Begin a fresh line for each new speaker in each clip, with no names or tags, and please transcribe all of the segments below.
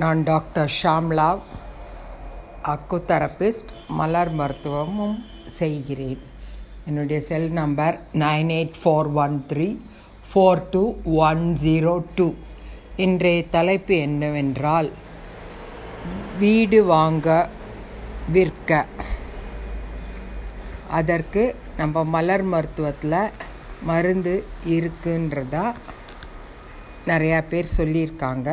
நான் doctor ஷாம்லாவ் acutherapist மலர் மருத்துவமும் செய்கிறேன். என்னுடைய cell number nine eight four one three four two one zero two. இன்றைய தலைப்பு என்னவென்றால் வீடு வாங்க விற்க. அதற்கு நம்ம மலர் மருத்துவத்தில் மருந்து இருக்குன்றதா நிறையா பேர் சொல்லியிருக்காங்க.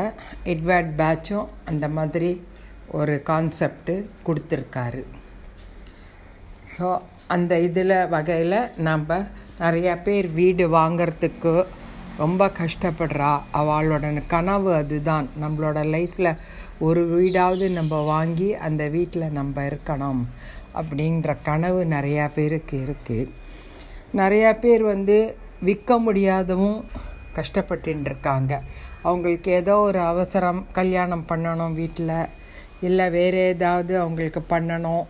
எட்வர்ட் பேட்சும் அந்த மாதிரி ஒரு கான்செப்டு கொடுத்துருக்காரு. ஸோ அந்த இதில் வகையில் நம்ம நிறையா பேர் வீடு வாங்கிறதுக்கு ரொம்ப கஷ்டப்படுறா. அவளோட கனவு அதுதான். நம்மளோட லைஃப்பில் ஒரு வீடாவது நம்ம வாங்கி அந்த வீட்டில் நம்ம இருக்கணும் அப்படின்ற கனவு நிறையா பேருக்கு இருக்குது நிறையா பேர் வந்து விற்க முடியாதவும் கஷ்டப்பட்டுருக்காங்க அவங்களுக்கு ஏதோ ஒரு அவசரம் கல்யாணம் பண்ணணும் வீட்டில் இல்லை வேறு ஏதாவது அவங்களுக்கு பண்ணணும்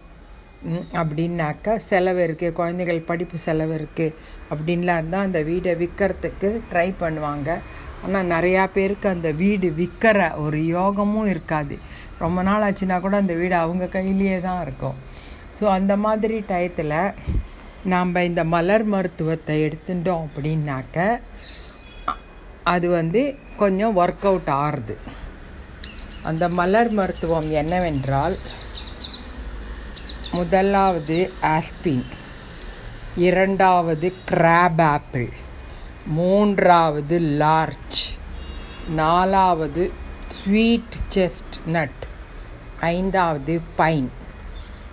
அப்படின்னாக்கா செலவு இருக்குது குழந்தைகள் படிப்பு செலவு இருக்குது அப்படின்லாம் இருந்தால் அந்த வீடை விற்கிறதுக்கு ட்ரை பண்ணுவாங்க. ஆனால் நிறையா பேருக்கு அந்த வீடு விற்கிற ஒரு யோகமும் இருக்காது. ரொம்ப நாள் ஆச்சுன்னா கூட அந்த வீடு அவங்க கையிலேயே தான் இருக்கும். ஸோ அந்த மாதிரி டயத்தில் நாம் இந்த மலர் மருத்துவத்தை எடுத்துட்டோம் அப்படின்னாக்க அது வந்து கொஞ்சம் ஒர்க் அவுட் ஆறுது. அந்த மலர் மருத்துவம் என்னவென்றால் முதலாவது ஆஸ்பின் இரண்டாவது கிராப் ஆப்பிள் மூன்றாவது லார்ச் நாலாவது ஸ்வீட் செஸ்ட் நட் ஐந்தாவது பைன்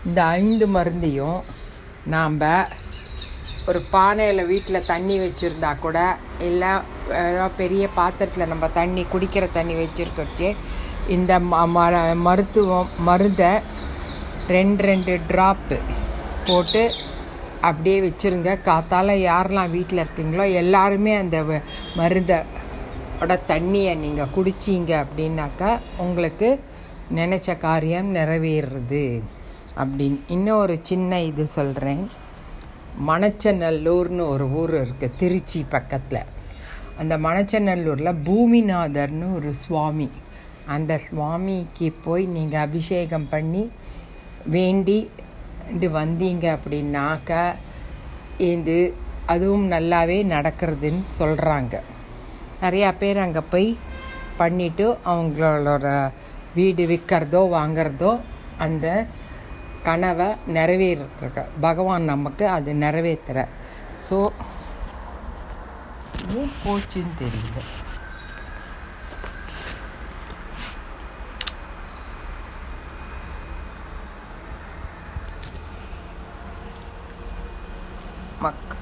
இந்த ஐந்து மருந்தையும் நாம் ஒரு பானையில் வீட்டில் தண்ணி வச்சுருந்தா கூட இல்லை ஏதோ பெரிய பாத்திரத்தில் நம்ம தண்ணி குடிக்கிற தண்ணி வச்சுருக்கச்சு இந்த ம மருத்துவம் மருந்தை ரெண்டு ரெண்டு ட்ராப்பு போட்டு அப்படியே வச்சுருங்க. காத்தால் யாரெல்லாம் வீட்டில் இருக்கீங்களோ எல்லாருமே அந்த மருந்தோட தண்ணியை நீங்கள் குடிச்சிங்க அப்படின்னாக்கா உங்களுக்கு நினச்ச காரியம் நிறைவேறுறது அப்படின்னு இன்னும் ஒரு சின்ன இது சொல்கிறேன் மணச்சநல்லூர்னு ஒரு ஊர் இருக்குது திருச்சி பக்கத்தில். அந்த மணச்சநல்லூரில் பூமிநாதர்னு ஒரு சுவாமி. அந்த சுவாமிக்கு போய் நீங்கள் அபிஷேகம் பண்ணி வேண்டி வந்தீங்க அப்படின்னாக்க இது அதுவும் நல்லாவே நடக்கிறதுன்னு சொல்கிறாங்க நிறையா பேர் அங்கே போய் பண்ணிவிட்டு அவங்களோட வீடு விற்கிறதோ வாங்கிறதோ அந்த கனவை நிறைவேற்ற பகவான் நமக்கு அது நிறைவேற்றுற ஸோ ஏன் போச்சுன்னு தெரியல. மக்